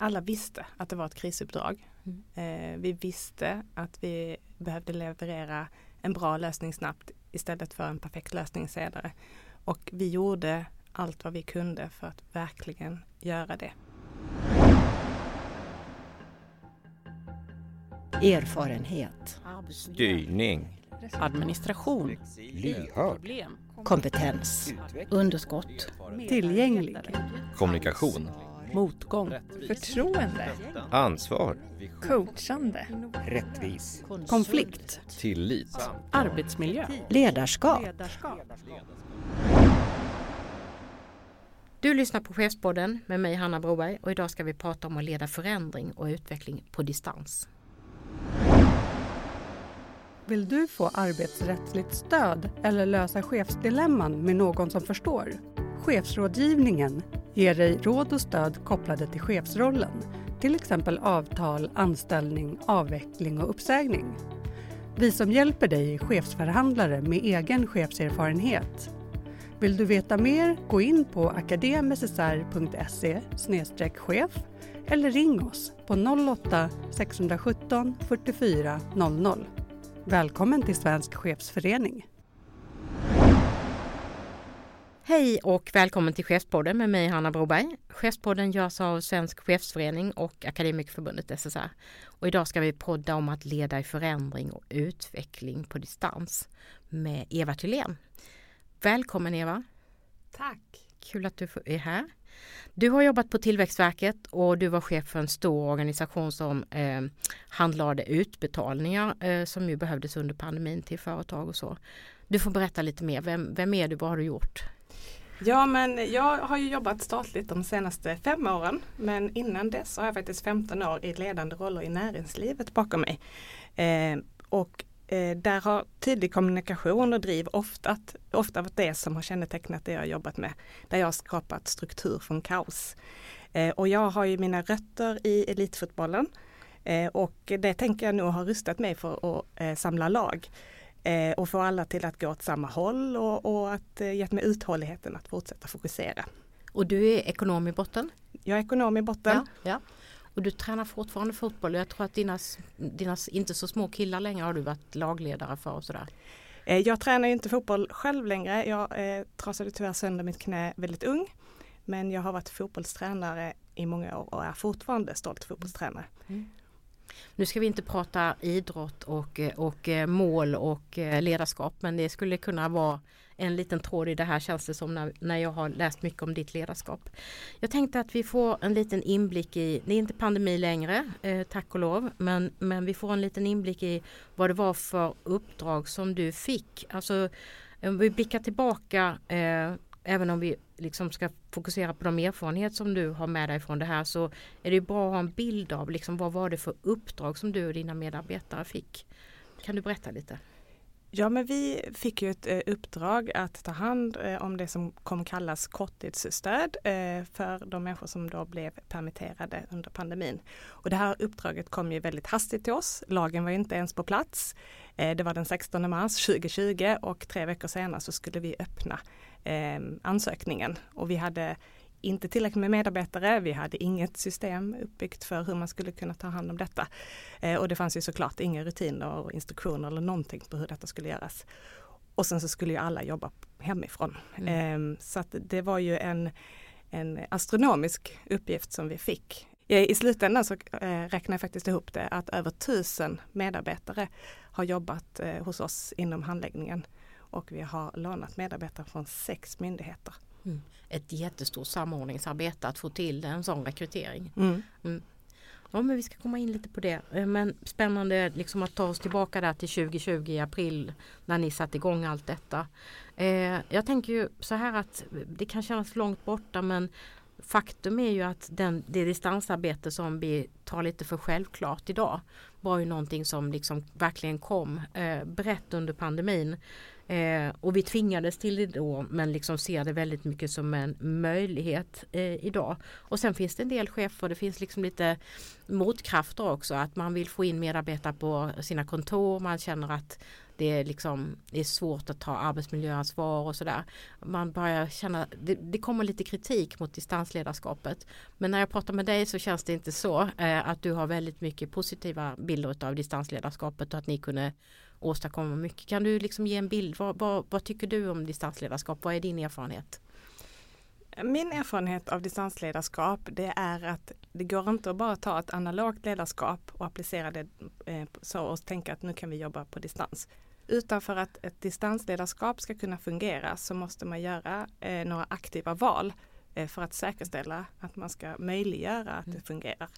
alla visste att det var ett krisuppdrag. Mm. Eh, vi visste att vi behövde leverera en bra lösning snabbt istället för en perfekt lösning senare. Och vi gjorde allt vad vi kunde för att verkligen göra det. Erfarenhet. Styrning. Administration. Lyhörd. Kompetens. Underskott. Tillgänglig. Kommunikation. Motgång. Förtroende. Ansvar. Coachande. Rättvis. Konflikt. Tillit. Arbetsmiljö. Ledarskap. Du lyssnar på Chefspodden med mig Hanna Broberg och idag ska vi prata om att leda förändring och utveckling på distans. Vill du få arbetsrättsligt stöd eller lösa chefsdilemman med någon som förstår? Chefsrådgivningen ger dig råd och stöd kopplade till chefsrollen, till exempel avtal, anställning, avveckling och uppsägning. Vi som hjälper dig är chefsförhandlare med egen chefserfarenhet. Vill du veta mer, gå in på akademssr.se chef eller ring oss på 08-617 44 00. Välkommen till Svensk chefsförening. Hej och välkommen till Chefspodden med mig Hanna Broberg. Chefspodden görs av Svensk chefsförening och Akademikerförbundet SSR. Och idag ska vi podda om att leda i förändring och utveckling på distans med Eva Thylén. Välkommen Eva! Tack! Kul att du är här. Du har jobbat på Tillväxtverket och du var chef för en stor organisation som eh, handlade utbetalningar eh, som ju behövdes under pandemin till företag och så. Du får berätta lite mer. Vem, vem är du? Vad har du gjort? Ja men jag har ju jobbat statligt de senaste fem åren men innan dess har jag faktiskt 15 år i ledande roller i näringslivet bakom mig. Eh, och eh, där har tydlig kommunikation och driv ofta, ofta varit det som har kännetecknat det jag jobbat med. Där jag har skapat struktur från kaos. Eh, och jag har ju mina rötter i elitfotbollen eh, och det tänker jag nog har rustat mig för att eh, samla lag eh, och få alla till att gå åt samma håll och, och att eh, gett mig uthålligheten att fortsätta fokusera. Och du är ekonom i botten? Jag är ekonom i botten. Ja, ja. Och du tränar fortfarande fotboll. Jag tror att dina, dina inte så små killar längre har du varit lagledare för och sådär. Eh, jag tränar inte fotboll själv längre. Jag eh, trasade tyvärr sönder mitt knä väldigt ung. Men jag har varit fotbollstränare i många år och är fortfarande stolt fotbollstränare. Mm. Nu ska vi inte prata idrott och, eh, och eh, mål och eh, ledarskap men det skulle kunna vara en liten tråd i det här känns det som när, när jag har läst mycket om ditt ledarskap. Jag tänkte att vi får en liten inblick i, det är inte pandemi längre eh, tack och lov, men, men vi får en liten inblick i vad det var för uppdrag som du fick. Alltså om vi blickar tillbaka eh, även om vi liksom ska fokusera på de erfarenheter som du har med dig från det här så är det bra att ha en bild av liksom, vad var det för uppdrag som du och dina medarbetare fick. Kan du berätta lite? Ja men vi fick ju ett eh, uppdrag att ta hand eh, om det som kom kallas korttidsstöd eh, för de människor som då blev permitterade under pandemin. Och det här uppdraget kom ju väldigt hastigt till oss. Lagen var inte ens på plats. Det var den 16 mars 2020 och tre veckor senare så skulle vi öppna ansökningen och vi hade inte tillräckligt med medarbetare. Vi hade inget system uppbyggt för hur man skulle kunna ta hand om detta. Eh, och det fanns ju såklart inga rutiner och instruktioner eller någonting på hur detta skulle göras. Och sen så skulle ju alla jobba hemifrån. Mm. Eh, så att det var ju en, en astronomisk uppgift som vi fick. I slutändan så eh, räknar jag faktiskt ihop det att över tusen medarbetare har jobbat eh, hos oss inom handläggningen och vi har lånat medarbetare från sex myndigheter. Mm. Ett jättestort samordningsarbete att få till en sån rekrytering. Mm. Mm. Ja men vi ska komma in lite på det. Eh, men spännande liksom att ta oss tillbaka där till 2020 i april när ni satte igång allt detta. Eh, jag tänker ju så här att det kan kännas långt borta men faktum är ju att den, det distansarbete som vi tar lite för självklart idag var ju någonting som liksom verkligen kom eh, brett under pandemin. Eh, och vi tvingades till det då men liksom ser det väldigt mycket som en möjlighet eh, idag. Och sen finns det en del chefer, det finns liksom lite motkrafter också att man vill få in medarbetare på sina kontor, man känner att det är, liksom, det är svårt att ta arbetsmiljöansvar och sådär. Man börjar känna, det, det kommer lite kritik mot distansledarskapet. Men när jag pratar med dig så känns det inte så eh, att du har väldigt mycket positiva bilder av distansledarskapet och att ni kunde åstadkomma mycket. Kan du liksom ge en bild? Vad, vad, vad tycker du om distansledarskap? Vad är din erfarenhet? Min erfarenhet av distansledarskap det är att det går inte att bara ta ett analogt ledarskap och applicera det eh, så och tänka att nu kan vi jobba på distans. Utan för att ett distansledarskap ska kunna fungera så måste man göra eh, några aktiva val eh, för att säkerställa att man ska möjliggöra att det Mm. fungerar.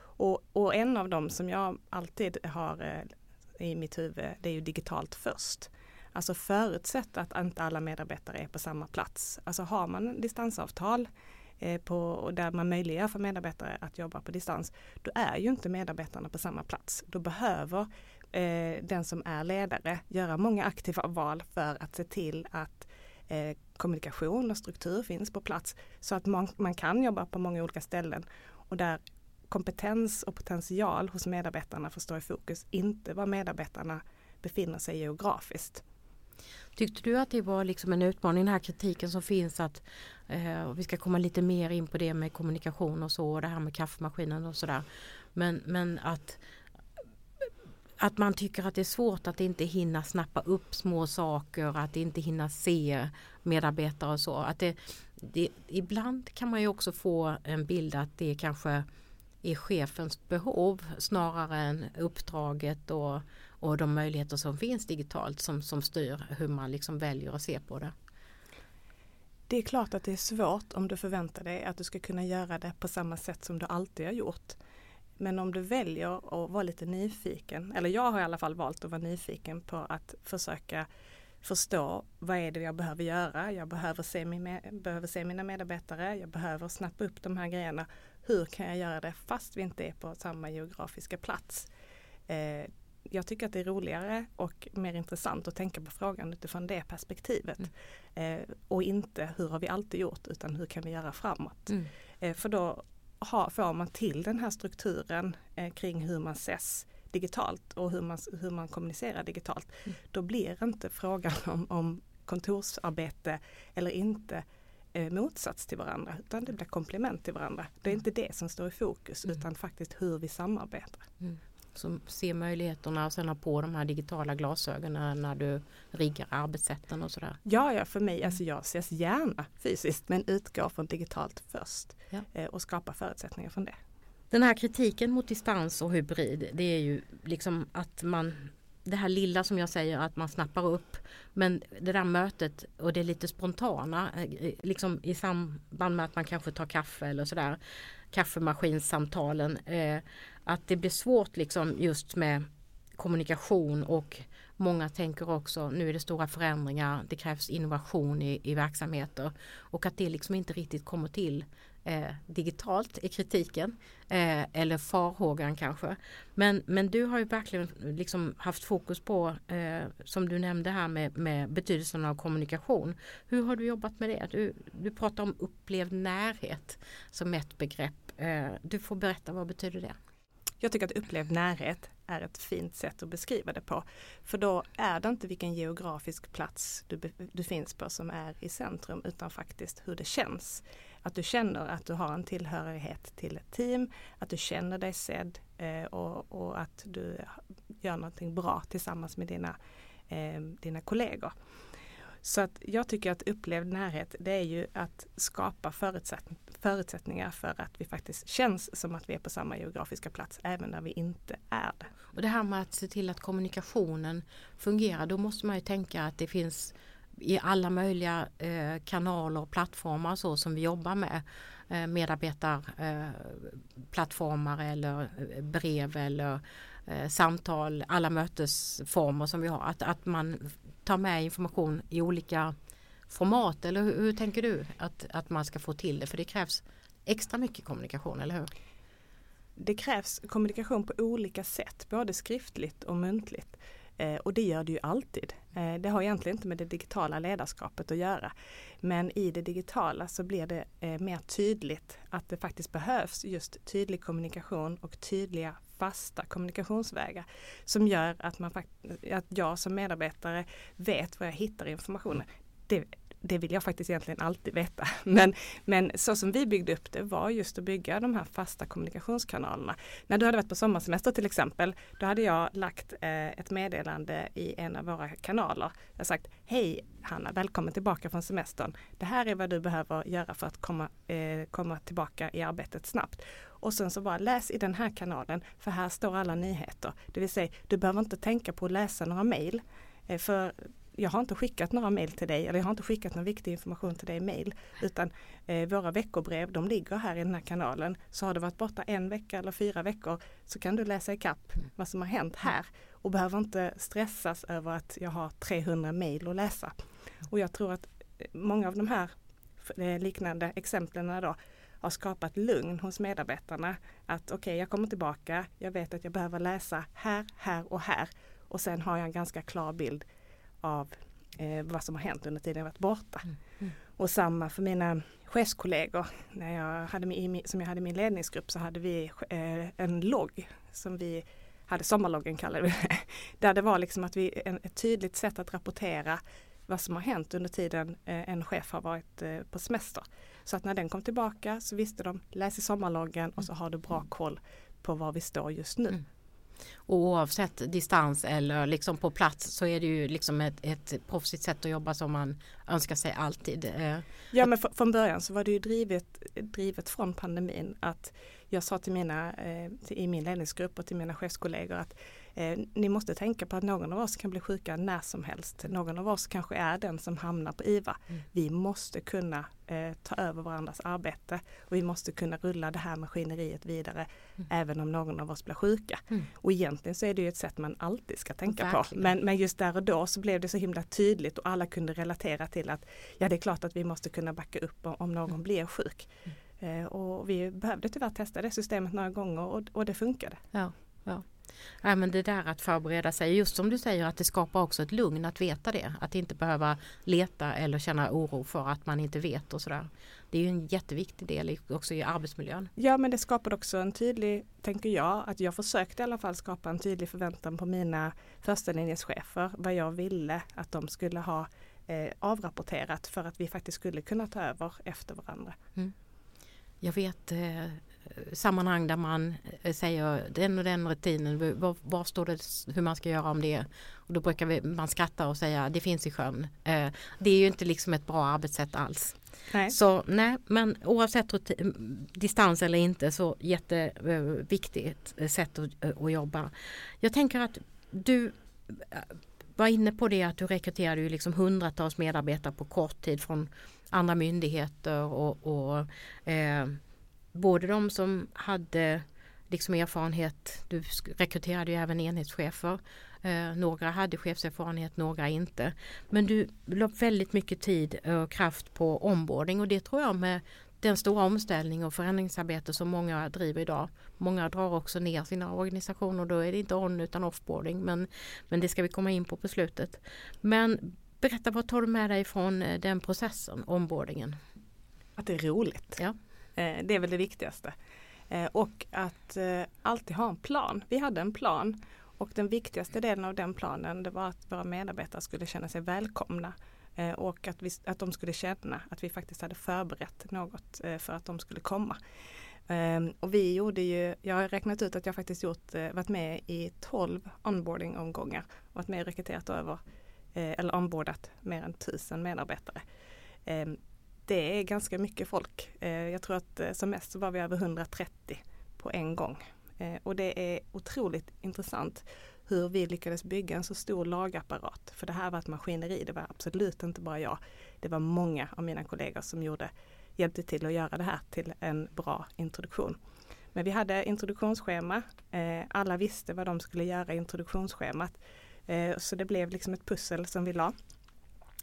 Och, och en av dem som jag alltid har eh, i mitt huvud det är ju digitalt först. Alltså förutsätt att inte alla medarbetare är på samma plats. Alltså har man distansavtal eh, på, där man möjliggör för medarbetare att jobba på distans, då är ju inte medarbetarna på samma plats. Då behöver eh, den som är ledare göra många aktiva val för att se till att eh, kommunikation och struktur finns på plats så att man, man kan jobba på många olika ställen och där kompetens och potential hos medarbetarna får stå i fokus, inte var medarbetarna befinner sig geografiskt. Tyckte du att det var liksom en utmaning, den här kritiken som finns att eh, vi ska komma lite mer in på det med kommunikation och så och det här med kaffemaskinen och sådär. Men, men att, att man tycker att det är svårt att inte hinna snappa upp små saker, att inte hinna se medarbetare och så. Att det, det, ibland kan man ju också få en bild att det kanske är chefens behov snarare än uppdraget och, och de möjligheter som finns digitalt som, som styr hur man liksom väljer att se på det. Det är klart att det är svårt om du förväntar dig att du ska kunna göra det på samma sätt som du alltid har gjort. Men om du väljer att vara lite nyfiken, eller jag har i alla fall valt att vara nyfiken på att försöka förstå vad är det jag behöver göra. Jag behöver se, min, behöver se mina medarbetare, jag behöver snappa upp de här grejerna. Hur kan jag göra det fast vi inte är på samma geografiska plats? Eh, jag tycker att det är roligare och mer intressant att tänka på frågan utifrån det perspektivet. Eh, och inte hur har vi alltid gjort utan hur kan vi göra framåt. Mm. Eh, för då ha, får man till den här strukturen eh, kring hur man ses digitalt och hur man, hur man kommunicerar digitalt. Mm. Då blir inte frågan om, om kontorsarbete eller inte eh, motsats till varandra utan det blir komplement till varandra. Det är inte det som står i fokus Mm. utan faktiskt hur vi samarbetar. Som ser möjligheterna och sen har på de här digitala glasögonen när du riggar arbetssätten och sådär. Ja, ja, för mig, alltså jag ses gärna fysiskt men utgår från digitalt först Ja. eh, och skapa förutsättningar från det. Den här kritiken mot distans och hybrid det är ju liksom att man det här lilla som jag säger att man snappar upp men det där mötet och det är lite spontana eh, liksom i samband med att man kanske tar kaffe eller sådär kaffemaskinssamtalen eh, att det blir svårt liksom just med kommunikation och många tänker också nu är det stora förändringar det krävs innovation i, i verksamheter och att det liksom inte riktigt kommer till eh, digitalt i kritiken eh, eller farhågan kanske. Men, men du har ju verkligen liksom haft fokus på eh, som du nämnde här med, med betydelsen av kommunikation. Hur har du jobbat med det? Du, du pratar om upplevd närhet som ett begrepp. Eh, du får berätta vad betyder det? Jag tycker att upplevd närhet är ett fint sätt att beskriva det på. För då är det inte vilken geografisk plats du, du finns på som är i centrum utan faktiskt hur det känns. Att du känner att du har en tillhörighet till ett team, att du känner dig sedd eh, och, och att du gör någonting bra tillsammans med dina, eh, dina kollegor. Så att jag tycker att upplevd närhet det är ju att skapa förutsätt förutsättningar för att vi faktiskt känns som att vi är på samma geografiska plats även när vi inte är det. Och det här med att se till att kommunikationen fungerar, då måste man ju tänka att det finns i alla möjliga eh, kanaler och plattformar så som vi jobbar med. Eh, medarbetarplattformar eh, eller eh, brev eller eh, samtal, alla mötesformer som vi har. Att, att man ta med information i olika format eller hur, hur tänker du att, att man ska få till det? För det krävs extra mycket kommunikation, eller hur? Det krävs kommunikation på olika sätt, både skriftligt och muntligt. Eh, och det gör det ju alltid. Eh, det har egentligen inte med det digitala ledarskapet att göra. Men i det digitala så blir det eh, mer tydligt att det faktiskt behövs just tydlig kommunikation och tydliga fasta kommunikationsvägar som gör att, man att jag som medarbetare vet var jag hittar informationen. Det, det vill jag faktiskt egentligen alltid veta. Men, men så som vi byggde upp det var just att bygga de här fasta kommunikationskanalerna. När du hade varit på sommarsemester till exempel, då hade jag lagt eh, ett meddelande i en av våra kanaler. Jag sagt Hej Hanna, välkommen tillbaka från semestern. Det här är vad du behöver göra för att komma, eh, komma tillbaka i arbetet snabbt. Och sen så bara läs i den här kanalen för här står alla nyheter. Det vill säga, du behöver inte tänka på att läsa några mejl. Eh, för jag har inte skickat några mejl till dig eller jag har inte skickat någon viktig information till dig i mejl. Utan eh, våra veckobrev de ligger här i den här kanalen. Så har du varit borta en vecka eller fyra veckor så kan du läsa ikapp vad som har hänt här. Och behöver inte stressas över att jag har 300 mejl att läsa. Och jag tror att eh, många av de här eh, liknande exemplen då har skapat lugn hos medarbetarna. Att okej, okay, jag kommer tillbaka. Jag vet att jag behöver läsa här, här och här. Och sen har jag en ganska klar bild av eh, vad som har hänt under tiden jag varit borta. Mm. Mm. Och samma för mina chefskollegor. När jag hade min, som jag hade min ledningsgrupp så hade vi eh, en logg som vi hade, sommarloggen kallade vi det. Där det var liksom att vi, en, ett tydligt sätt att rapportera vad som har hänt under tiden eh, en chef har varit eh, på semester. Så att när den kom tillbaka så visste de, läs i sommarloggen och så har du bra koll på var vi står just nu. Mm. Och oavsett distans eller liksom på plats så är det ju liksom ett, ett proffsigt sätt att jobba som man önskar sig alltid. Eh, ja men från början så var det ju drivet, drivet från pandemin att jag sa till mina, eh, till, i min ledningsgrupp och till mina chefskollegor att eh, ni måste tänka på att någon av oss kan bli sjuka när som helst. Någon av oss kanske är den som hamnar på IVA. Mm. Vi måste kunna eh, ta över varandras arbete och vi måste kunna rulla det här maskineriet vidare mm. även om någon av oss blir sjuka. Mm. Och egentligen så är det ju ett sätt man alltid ska tänka Verkligen. på. Men, men just där och då så blev det så himla tydligt och alla kunde relatera till att ja det är klart att vi måste kunna backa upp om, om någon mm. blir sjuk. Mm. Eh, och vi behövde tyvärr testa det systemet några gånger och, och det funkade. Ja, ja. Ja, men det där att förbereda sig, just som du säger att det skapar också ett lugn att veta det. Att inte behöva leta eller känna oro för att man inte vet och sådär. Det är ju en jätteviktig del också i arbetsmiljön. Ja men det skapar också en tydlig, tänker jag, att jag försökte i alla fall skapa en tydlig förväntan på mina första linjeschefer vad jag ville att de skulle ha eh, avrapporterat för att vi faktiskt skulle kunna ta över efter varandra. Mm. Jag vet eh, sammanhang där man eh, säger den och den rutinen, var, var, står det hur man ska göra om det? Och då brukar vi, man skratta och säga det finns i sjön. Eh, det är ju inte liksom ett bra arbetssätt alls. Nej. Så nej, men oavsett distans eller inte så jätteviktigt eh, sätt att, att jobba. Jag tänker att du var inne på det att du rekryterade ju liksom hundratals medarbetare på kort tid från andra myndigheter och, och eh, både de som hade liksom erfarenhet, du rekryterade ju även enhetschefer. Eh, några hade chefserfarenhet, några inte. Men du la väldigt mycket tid och kraft på omboarding och det tror jag med den stora omställning och förändringsarbete som många driver idag. Många drar också ner sina organisationer då är det inte on utan offboarding men, men det ska vi komma in på på slutet. Men berätta vad tar du med dig från eh, den processen, omboardingen? Att det är roligt. Ja. Eh, det är väl det viktigaste. Eh, och att eh, alltid ha en plan. Vi hade en plan och den viktigaste delen av den planen det var att våra medarbetare skulle känna sig välkomna och att, vi, att de skulle känna att vi faktiskt hade förberett något för att de skulle komma. Ehm, och vi gjorde ju, jag har räknat ut att jag faktiskt gjort, varit med i 12 onboarding-omgångar. Varit med och rekryterat över, eller onboardat mer än tusen medarbetare. Ehm, det är ganska mycket folk. Eh, jag tror att eh, som mest så var vi över 130 på en gång. Eh, och det är otroligt intressant hur vi lyckades bygga en så stor lagapparat. För det här var ett maskineri, det var absolut inte bara jag. Det var många av mina kollegor som gjorde, hjälpte till att göra det här till en bra introduktion. Men vi hade introduktionsschema. Alla visste vad de skulle göra i introduktionsschemat. Så det blev liksom ett pussel som vi la.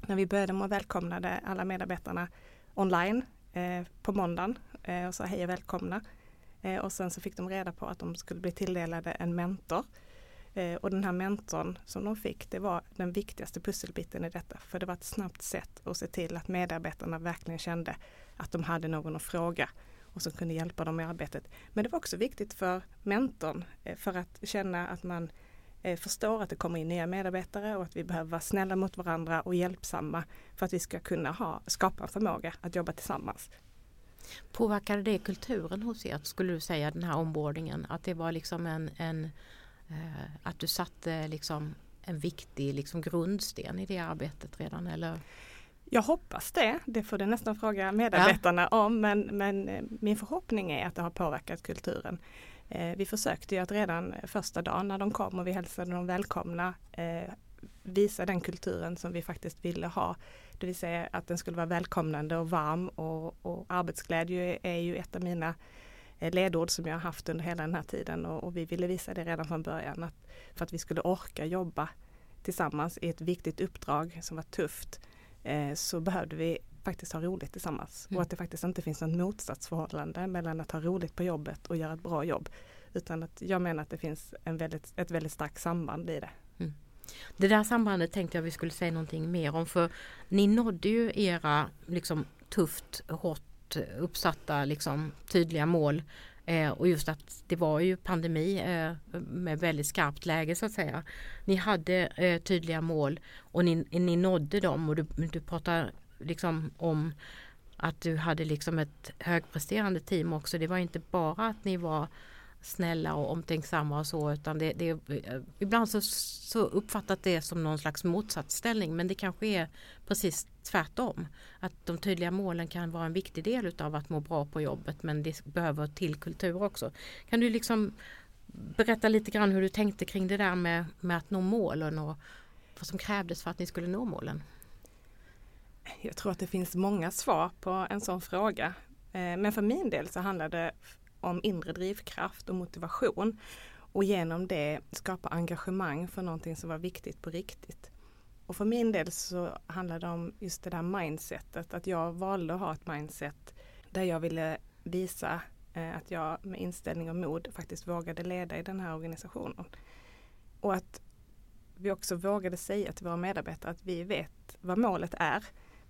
När vi började med välkomnade alla medarbetarna online eh, på måndagen eh, och sa hej och välkomna. Eh, och sen så fick de reda på att de skulle bli tilldelade en mentor. Eh, och den här mentorn som de fick det var den viktigaste pusselbiten i detta. För det var ett snabbt sätt att se till att medarbetarna verkligen kände att de hade någon att fråga. och som kunde hjälpa dem i arbetet. Men det var också viktigt för mentorn eh, för att känna att man eh, förstår att det kommer in nya medarbetare och att vi behöver vara snälla mot varandra och hjälpsamma för att vi ska kunna ha, skapa en förmåga att jobba tillsammans. Påverkade det kulturen hos er, skulle du säga, den här omboardingen? Att det var liksom en, en eh, att du satte liksom en viktig liksom grundsten i det arbetet redan eller? Jag hoppas det. Det får du nästan fråga medarbetarna ja. om. Men, men eh, min förhoppning är att det har påverkat kulturen. Eh, vi försökte ju att redan första dagen när de kom och vi hälsade dem välkomna eh, visa den kulturen som vi faktiskt ville ha. Det vill säga att den skulle vara välkomnande och varm och, och arbetsglädje är ju ett av mina eh, ledord som jag har haft under hela den här tiden och, och vi ville visa det redan från början. Att, för att vi skulle orka jobba tillsammans i ett viktigt uppdrag som var tufft eh, så behövde vi faktiskt ha roligt tillsammans. Mm. Och att det faktiskt inte finns något motsatsförhållande mellan att ha roligt på jobbet och göra ett bra jobb. Utan att jag menar att det finns en väldigt, ett väldigt starkt samband i det. Mm. Det där sambandet tänkte jag vi skulle säga någonting mer om för ni nådde ju era liksom, tufft, hårt uppsatta liksom, tydliga mål Eh, och just att det var ju pandemi eh, med väldigt skarpt läge så att säga. Ni hade eh, tydliga mål och ni, ni nådde dem och du, du pratar liksom om att du hade liksom ett högpresterande team också. Det var inte bara att ni var snälla och omtänksamma och så utan det, det, eh, ibland så, så uppfattat det som någon slags motsatsställning men det kanske är precis tvärtom. Att de tydliga målen kan vara en viktig del utav att må bra på jobbet men det behöver till kultur också. Kan du liksom berätta lite grann hur du tänkte kring det där med, med att nå målen och vad som krävdes för att ni skulle nå målen? Jag tror att det finns många svar på en sån fråga. Eh, men för min del så handlar det om inre drivkraft och motivation och genom det skapa engagemang för någonting som var viktigt på riktigt. Och för min del så handlar det om just det där mindsetet, att jag valde att ha ett mindset där jag ville visa eh, att jag med inställning och mod faktiskt vågade leda i den här organisationen. Och att vi också vågade säga till våra medarbetare att vi vet vad målet är,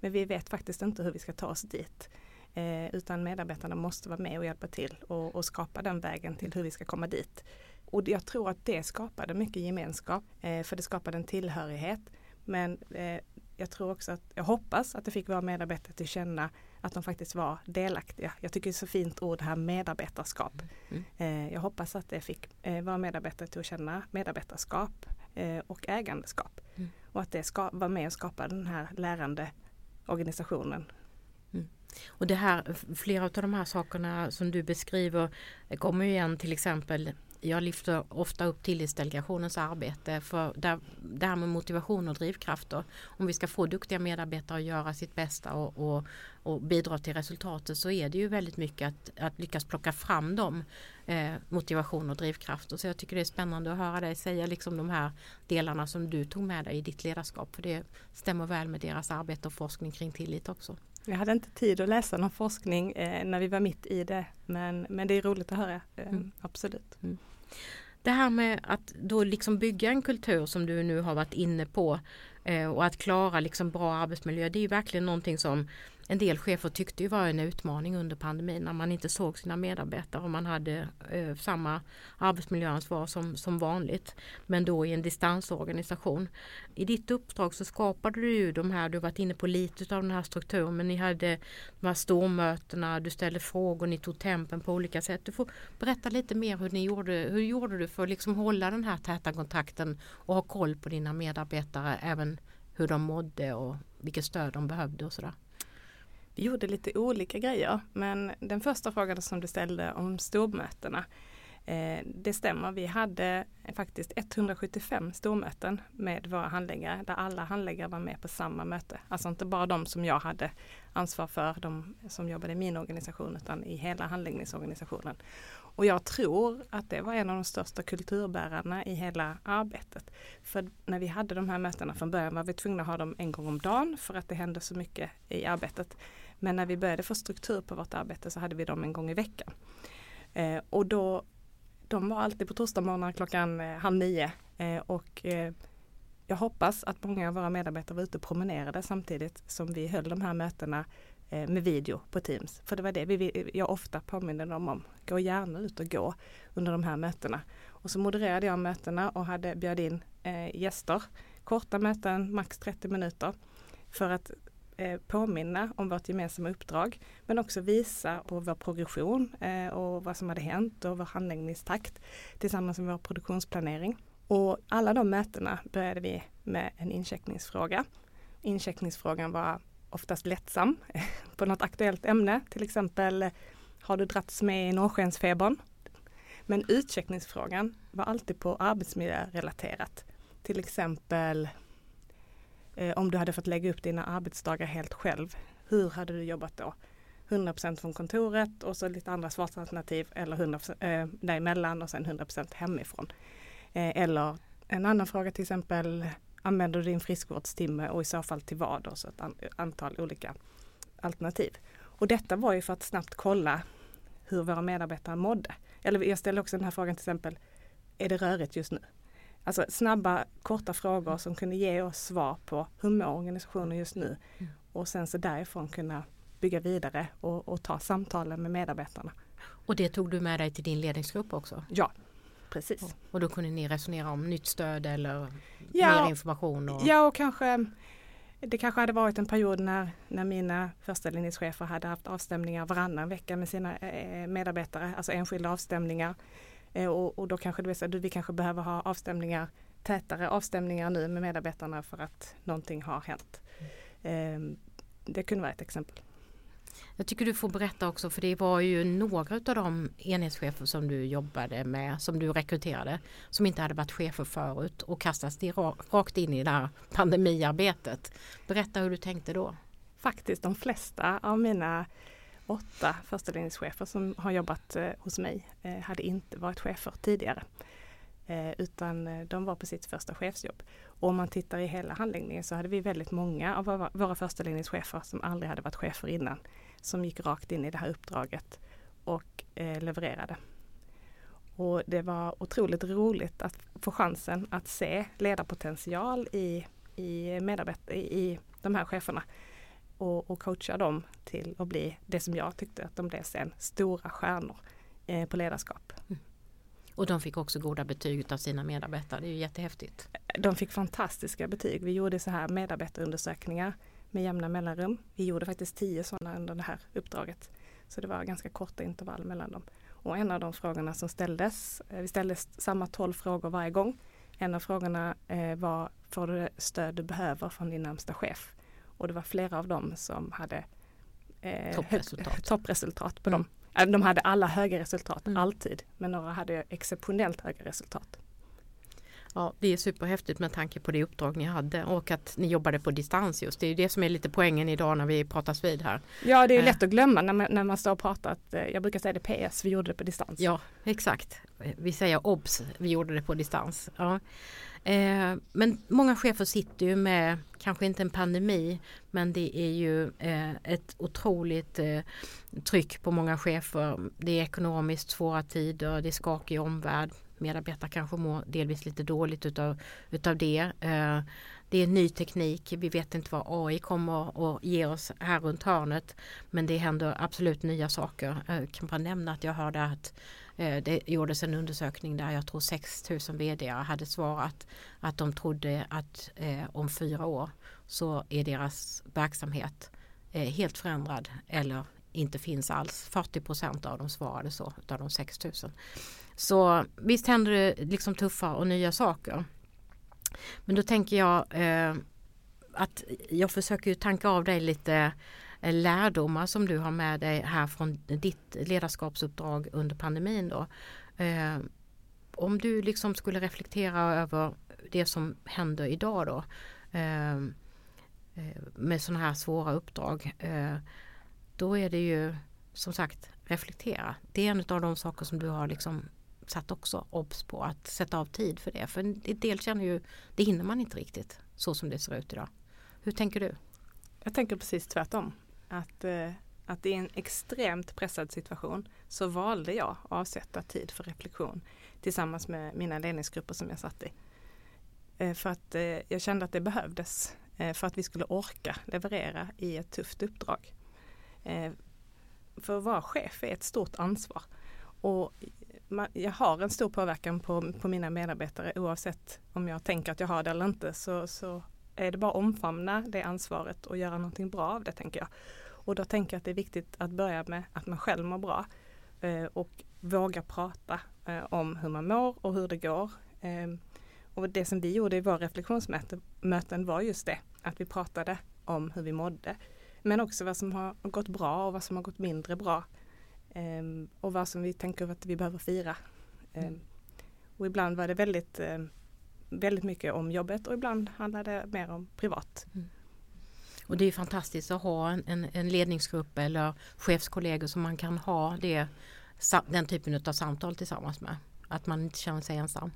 men vi vet faktiskt inte hur vi ska ta oss dit. Eh, utan medarbetarna måste vara med och hjälpa till och, och, skapa den vägen till hur vi ska komma dit. Och jag tror att det skapade mycket gemenskap, eh, för det skapade en tillhörighet. Men eh, jag tror också att, jag hoppas att det fick våra medarbetare till känna att de faktiskt var delaktiga. Jag tycker det är så fint ord här medarbetarskap. Mm. Eh, jag hoppas att det fick eh, våra medarbetare till att känna medarbetarskap eh, och ägandeskap. Mm. Och att det ska vara med och skapa den här lärande organisationen. Mm. Och det här, flera av de här sakerna som du beskriver kommer ju igen till exempel jag lyfter ofta upp tillitsdelegationens arbete för där, det här med motivation och drivkrafter. Om vi ska få duktiga medarbetare att göra sitt bästa och, och, och bidra till resultatet så är det ju väldigt mycket att, att lyckas plocka fram dem eh, motivation och drivkrafter. Så jag tycker det är spännande att höra dig säga liksom de här delarna som du tog med dig i ditt ledarskap. För det stämmer väl med deras arbete och forskning kring tillit också. Jag hade inte tid att läsa någon forskning eh, när vi var mitt i det men, men det är roligt att höra, eh, mm. absolut. Mm. Det här med att då liksom bygga en kultur som du nu har varit inne på eh, och att klara liksom bra arbetsmiljö det är verkligen någonting som en del chefer tyckte ju var en utmaning under pandemin när man inte såg sina medarbetare och man hade eh, samma arbetsmiljöansvar som, som vanligt men då i en distansorganisation. I ditt uppdrag så skapade du ju de här, du har varit inne på lite av den här strukturen men ni hade de här stormötena, du ställde frågor, ni tog tempen på olika sätt. Du får berätta lite mer hur ni gjorde, hur gjorde du för att liksom hålla den här täta kontakten och ha koll på dina medarbetare även hur de mådde och vilket stöd de behövde och sådär. Vi gjorde lite olika grejer men den första frågan som du ställde om stormötena eh, det stämmer, vi hade faktiskt 175 stormöten med våra handläggare där alla handläggare var med på samma möte. Alltså inte bara de som jag hade ansvar för, de som jobbade i min organisation utan i hela handläggningsorganisationen. Och jag tror att det var en av de största kulturbärarna i hela arbetet. För när vi hade de här mötena från början var vi tvungna att ha dem en gång om dagen för att det hände så mycket i arbetet. Men när vi började få struktur på vårt arbete så hade vi dem en gång i veckan. Eh, och då, de var alltid på torsdagsmorgnar klockan eh, halv nio. Eh, och eh, jag hoppas att många av våra medarbetare var ute och promenerade samtidigt som vi höll de här mötena eh, med video på Teams. För det var det vi, jag ofta påminner dem om. Gå gärna ut och gå under de här mötena. Och så modererade jag mötena och hade bjöd in eh, gäster. Korta möten, max 30 minuter. För att Eh, påminna om vårt gemensamma uppdrag. Men också visa på vår progression eh, och vad som hade hänt och vår handläggningstakt tillsammans med vår produktionsplanering. Och alla de mötena började vi med en incheckningsfråga. Incheckningsfrågan var oftast lättsam på något aktuellt ämne, till exempel har du dragits med i norrskensfebern? Men utcheckningsfrågan var alltid på arbetsmiljörelaterat. Till exempel eh, om du hade fått lägga upp dina arbetsdagar helt själv. Hur hade du jobbat då? 100% från kontoret och så lite andra svarsalternativ eller 100% eh, däremellan och sen 100% hemifrån. Eh, eller en annan fråga till exempel, använder du din friskvårdstimme och i så fall till vad? Och så ett an antal olika alternativ. Och detta var ju för att snabbt kolla hur våra medarbetare mådde. Eller jag ställde också den här frågan till exempel, är det rörigt just nu? Alltså snabba korta frågor som kunde ge oss svar på hur mår organisationen just nu? Mm. Och sen så därifrån kunna bygga vidare och, och ta samtalen med medarbetarna. Och det tog du med dig till din ledningsgrupp också? Ja, precis. Och då kunde ni resonera om nytt stöd eller Ja, mer information? Och... Ja och kanske det kanske hade varit en period när, när mina första linjeschefer hade haft avstämningar varannan vecka med sina eh, medarbetare, alltså enskilda avstämningar. Eh, och, och då kanske vill säga, vi kanske behöver ha avstämningar, tätare avstämningar nu med medarbetarna för att någonting har hänt. Eh, det kunde vara ett exempel. Jag tycker du får berätta också för det var ju några av de enhetschefer som du jobbade med som du rekryterade som inte hade varit chefer förut och kastas rakt in i det här pandemiarbetet. Berätta hur du tänkte då. Faktiskt de flesta av mina åtta förstalinjeschefer som har jobbat eh, hos mig eh, hade inte varit chefer tidigare. Eh, utan eh, de var på sitt första chefsjobb. Och om man tittar i hela handläggningen så hade vi väldigt många av våra, våra första som aldrig hade varit chefer innan. Som gick rakt in i det här uppdraget och eh, levererade. Och det var otroligt roligt att få chansen att se ledarpotential i, i, medarbetare, i de här cheferna och, och coacha dem till att bli det som jag tyckte att de blev sen, stora stjärnor eh, på ledarskap. Och de fick också goda betyg av sina medarbetare. Det är ju jättehäftigt. De fick fantastiska betyg. Vi gjorde så här medarbetarundersökningar med jämna mellanrum. Vi gjorde faktiskt tio sådana under det här uppdraget. Så det var ganska korta intervall mellan dem. Och en av de frågorna som ställdes, eh, vi ställde samma tolv frågor varje gång. En av frågorna eh, var, får du det stöd du behöver från din närmsta chef? Och det var flera av dem som hade eh, Toppresultat. toppresultat på dem. Eh, De hade alla höga resultat, Mm. alltid. Men några hade exceptionellt höga resultat. Ja, det är superhäftigt med tanke på det uppdrag ni hade och att ni jobbade på distans just. Det är det som är lite poängen idag när vi pratas vid här. Ja, det är Eh. lätt att glömma när man, när man står och pratar att eh, jag brukar säga det PS, vi gjorde det på distans. Ja, exakt. Vi säger obs, vi gjorde det på distans. Ja. Eh, men många chefer sitter ju med, kanske inte en pandemi, men det är ju eh, ett otroligt eh, tryck på många chefer. Det är ekonomiskt svåra tider, det är skakig omvärld. Medarbetare kanske mår delvis lite dåligt utav, utav det. Eh, det är ny teknik, vi vet inte vad AI kommer att ge oss här runt hörnet. Men det händer absolut nya saker. Jag kan bara nämna att jag hörde att Eh, det gjordes en undersökning där jag tror 6000 vd hade svarat att de trodde att eh, om fyra år så är deras verksamhet eh, helt förändrad eller inte finns alls. 40 procent av dem svarade så, av de 6000. Så visst händer det liksom tuffa och nya saker. Men då tänker jag eh, att jag försöker ju tanka av dig lite Eh, lärdomar som du har med dig här från ditt ledarskapsuppdrag under pandemin då. Eh, om du liksom skulle reflektera över det som händer idag då eh, eh, med sådana här svåra uppdrag. Eh, då är det ju som sagt reflektera. Det är en av de saker som du har liksom satt också obs på att sätta av tid för det. För en del känner ju det hinner man inte riktigt så som det ser ut idag. Hur tänker du? Jag tänker precis tvärtom. Att, eh, att i en extremt pressad situation så valde jag att avsätta tid för reflektion tillsammans med mina ledningsgrupper som jag satt i. Eh, för att eh, jag kände att det behövdes eh, för att vi skulle orka leverera i ett tufft uppdrag. Eh, för att vara chef är ett stort ansvar. Och man, jag har en stor påverkan på, på mina medarbetare oavsett om jag tänker att jag har det eller inte så, så är det bara att omfamna det ansvaret och göra någonting bra av det tänker jag. Och då tänker jag att det är viktigt att börja med att man själv mår bra eh, och våga prata eh, om hur man mår och hur det går. Eh, och det som vi gjorde i våra reflektionsmöten var just det, att vi pratade om hur vi mådde. Men också vad som har gått bra och vad som har gått mindre bra. Um, och vad som vi tänker att vi behöver fira. Um, och ibland var det väldigt, väldigt mycket om jobbet och ibland handlade det mer om privat. Mm. Och det är fantastiskt att ha en, en, en, ledningsgrupp eller chefskollegor som man kan ha det, den typen av samtal tillsammans med. Att man inte känner sig ensam.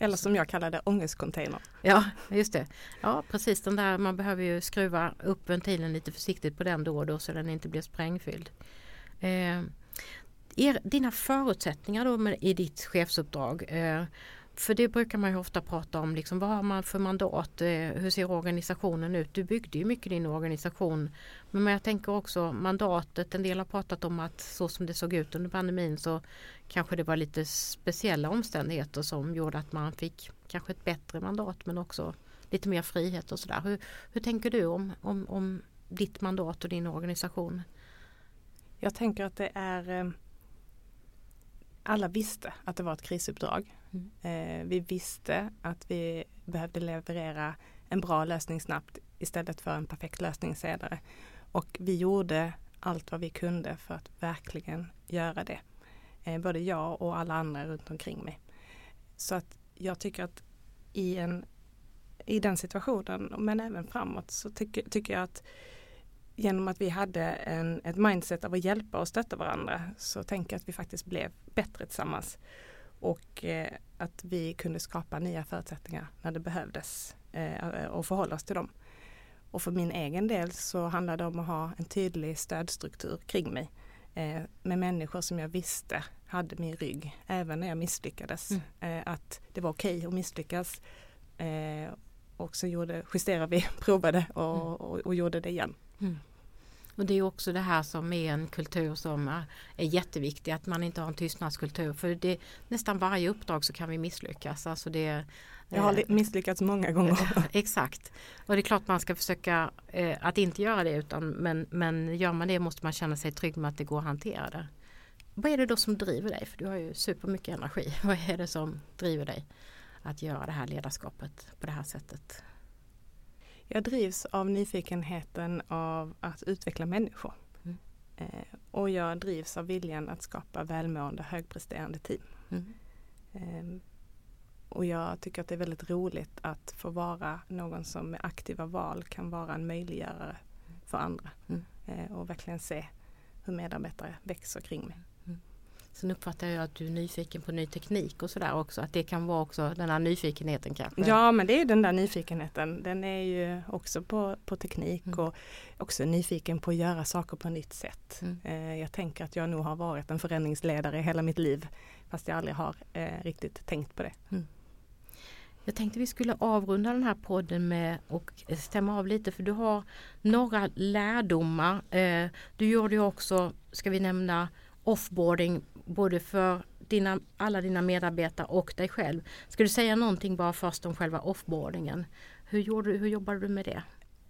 Eller som jag kallar det, ångestcontainer. Ja, just det. Ja, precis den där, man behöver ju skruva upp ventilen lite försiktigt på den då och då så den inte blir sprängfylld. Eh, er, dina förutsättningar då med, i ditt chefsuppdrag. Eh, för det brukar man ju ofta prata om, liksom, vad har man för mandat? Eh, hur ser organisationen ut? Du byggde ju mycket din organisation. Men jag tänker också mandatet, en del har pratat om att så som det såg ut under pandemin så kanske det var lite speciella omständigheter som gjorde att man fick kanske ett bättre mandat men också lite mer frihet och sådär. Hur, hur tänker du om, om, om ditt mandat och din organisation? Jag tänker att det är eh, alla visste att det var ett krisuppdrag. Mm. Eh, vi visste att vi behövde leverera en bra lösning snabbt istället för en perfekt lösning senare. Och vi gjorde allt vad vi kunde för att verkligen göra det. Eh, både jag och alla andra runt omkring mig. Så att jag tycker att i, en, i den situationen, men även framåt, så tycker, tycker jag att genom att vi hade en, ett mindset av att hjälpa och stötta varandra så tänker jag att vi faktiskt blev bättre tillsammans. Och eh, att vi kunde skapa nya förutsättningar när det behövdes eh, och förhålla oss till dem. Och för min egen del så handlade det om att ha en tydlig stödstruktur kring mig eh, med människor som jag visste hade min rygg även när jag misslyckades. Mm. Eh, att det var okej okay att misslyckas. Eh, och så gjorde, justerade vi, provade och, mm. och, och gjorde det igen. Mm. Och det är också det här som är en kultur som är jätteviktig, att man inte har en tystnadskultur. För det, nästan varje uppdrag så kan vi misslyckas. Alltså det, jag har misslyckats många gånger. Exakt. Och det är klart man ska försöka eh, att inte göra det utan men, men gör man det måste man känna sig trygg med att det går att hantera det. Vad är det då som driver dig? För du har ju supermycket energi. Vad är det som driver dig att göra det här ledarskapet på det här sättet? Jag drivs av nyfikenheten av att utveckla människor. Mm. Eh, och jag drivs av viljan att skapa välmående högpresterande team. Mm. Eh, och jag tycker att det är väldigt roligt att få vara någon som med aktiva val kan vara en möjliggörare för andra. Mm. Eh, och verkligen se hur medarbetare växer kring mig. Sen uppfattar jag att du är nyfiken på ny teknik och sådär också. Att det kan vara också den här nyfikenheten kanske? Ja men det är den där nyfikenheten. Den är ju också på, på teknik mm. och också nyfiken på att göra saker på nytt sätt. Mm. Eh, jag tänker att jag nog har varit en förändringsledare hela mitt liv. Fast jag aldrig har eh, riktigt tänkt på det. Mm. Jag tänkte vi skulle avrunda den här podden med och stämma av lite för du har några lärdomar. Eh, du gjorde ju också, ska vi nämna offboarding både för dina, alla dina medarbetare och dig själv. Ska du säga någonting bara först om själva offboardingen? Hur, gjorde, hur jobbade du med det?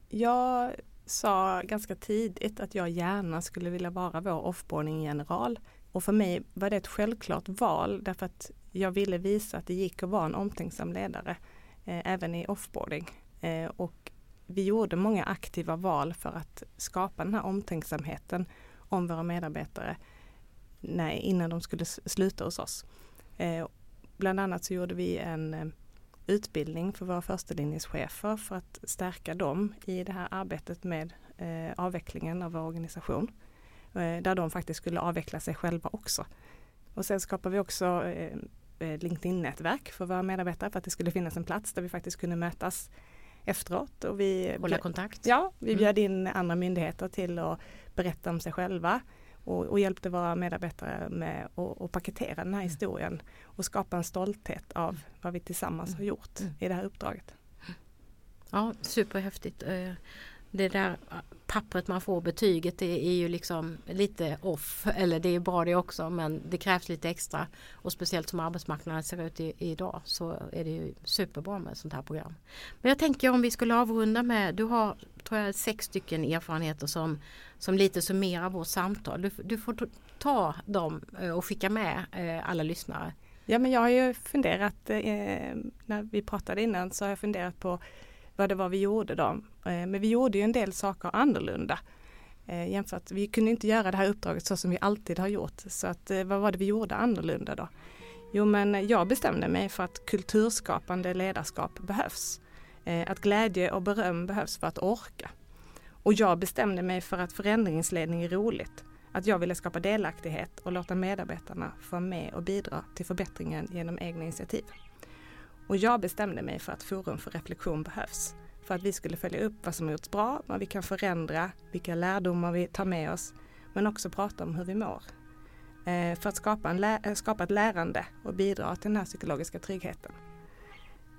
Jag sa ganska tidigt att jag gärna skulle vilja vara vår offboarding-general. Och för mig var det ett självklart val därför att jag ville visa att det gick att vara en omtänksam ledare eh, även i offboarding. Eh, och vi gjorde många aktiva val för att skapa den här omtänksamheten om våra medarbetare nej, innan de skulle sluta hos oss. Eh, bland annat så gjorde vi en eh, utbildning för våra förstelinjeschefer för att stärka dem i det här arbetet med eh, avvecklingen av vår organisation. Eh, där de faktiskt skulle avveckla sig själva också. Och sen skapade vi också eh, LinkedIn-nätverk för våra medarbetare för att det skulle finnas en plats där vi faktiskt kunde mötas efteråt. Och vi Hålla kontakt? Ja, vi mm. bjöd in andra myndigheter till att berätta om sig själva och, och hjälpte våra medarbetare med att paketera den här mm. historien och skapa en stolthet av vad vi tillsammans har gjort mm. i det här uppdraget. Ja, superhäftigt. Det där pappret man får, betyget, det är ju liksom lite off. Eller det är bra det också men det krävs lite extra. Och speciellt som arbetsmarknaden ser ut i, idag så är det ju superbra med ett sånt här program. Men jag tänker om vi skulle avrunda med, du har tror jag sex stycken erfarenheter som, som lite summerar vårt samtal. Du, du får ta dem eh, och skicka med eh, alla lyssnare. Ja men jag har ju funderat, eh, när vi pratade innan så har jag funderat på vad det var vi gjorde då. Eh, men vi gjorde ju en del saker annorlunda. Eh, jämfört, vi kunde inte göra det här uppdraget så som vi alltid har gjort. Så att, eh, vad var det vi gjorde annorlunda då? Jo men jag bestämde mig för att kulturskapande ledarskap behövs. Att glädje och beröm behövs för att orka. Och jag bestämde mig för att förändringsledning är roligt. Att jag ville skapa delaktighet och låta medarbetarna få med och bidra till förbättringen genom egna initiativ. Och jag bestämde mig för att Forum för reflektion behövs. För att vi skulle följa upp vad som har gjorts bra, vad vi kan förändra, vilka lärdomar vi tar med oss, men också prata om hur vi mår. Eh, för att skapa, en lä- eh, skapa ett lärande och bidra till den här psykologiska tryggheten.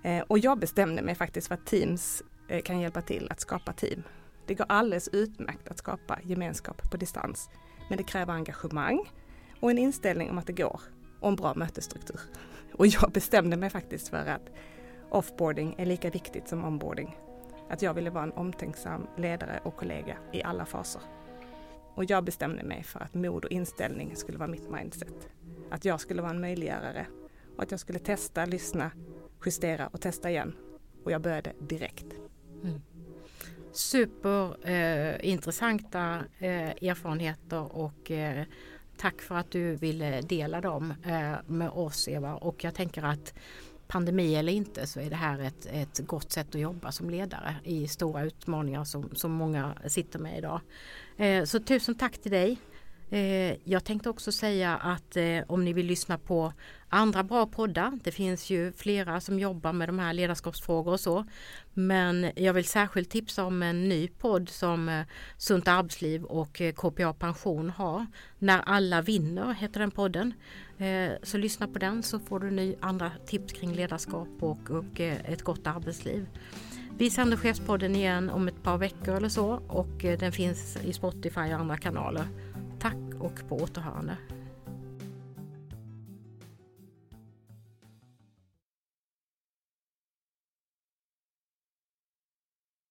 Eh, och jag bestämde mig faktiskt för att Teams eh, kan hjälpa till att skapa team. Det går alldeles utmärkt att skapa gemenskap på distans. Men det kräver engagemang och en inställning om att det går och en bra mötesstruktur. Och jag bestämde mig faktiskt för att offboarding är lika viktigt som onboarding. Att jag ville vara en omtänksam ledare och kollega i alla faser. Och jag bestämde mig för att mod och inställning skulle vara mitt mindset. Att jag skulle vara en möjliggörare och att jag skulle testa, lyssna, justera och testa igen. Och jag började direkt. Mm. Superintressanta eh, eh, erfarenheter och eh, Tack för att du ville eh, dela dem eh, med oss Eva och jag tänker att pandemi eller inte så är det här ett, ett gott sätt att jobba som ledare i stora utmaningar som, som många sitter med idag. Eh, så tusen tack till dig. Eh, jag tänkte också säga att eh, om ni vill lyssna på andra bra poddar, det finns ju flera som jobbar med de här ledarskapsfrågor och så. Men jag vill särskilt tipsa om en ny podd som eh, Sunt Arbetsliv och eh, KPA Pension har. När alla vinner heter den podden. Så lyssna på den så får du ny, andra tips kring ledarskap och, och ett gott arbetsliv. Vi sänder Chefspodden igen om ett par veckor eller så och den finns i Spotify och andra kanaler. Och på återhörande.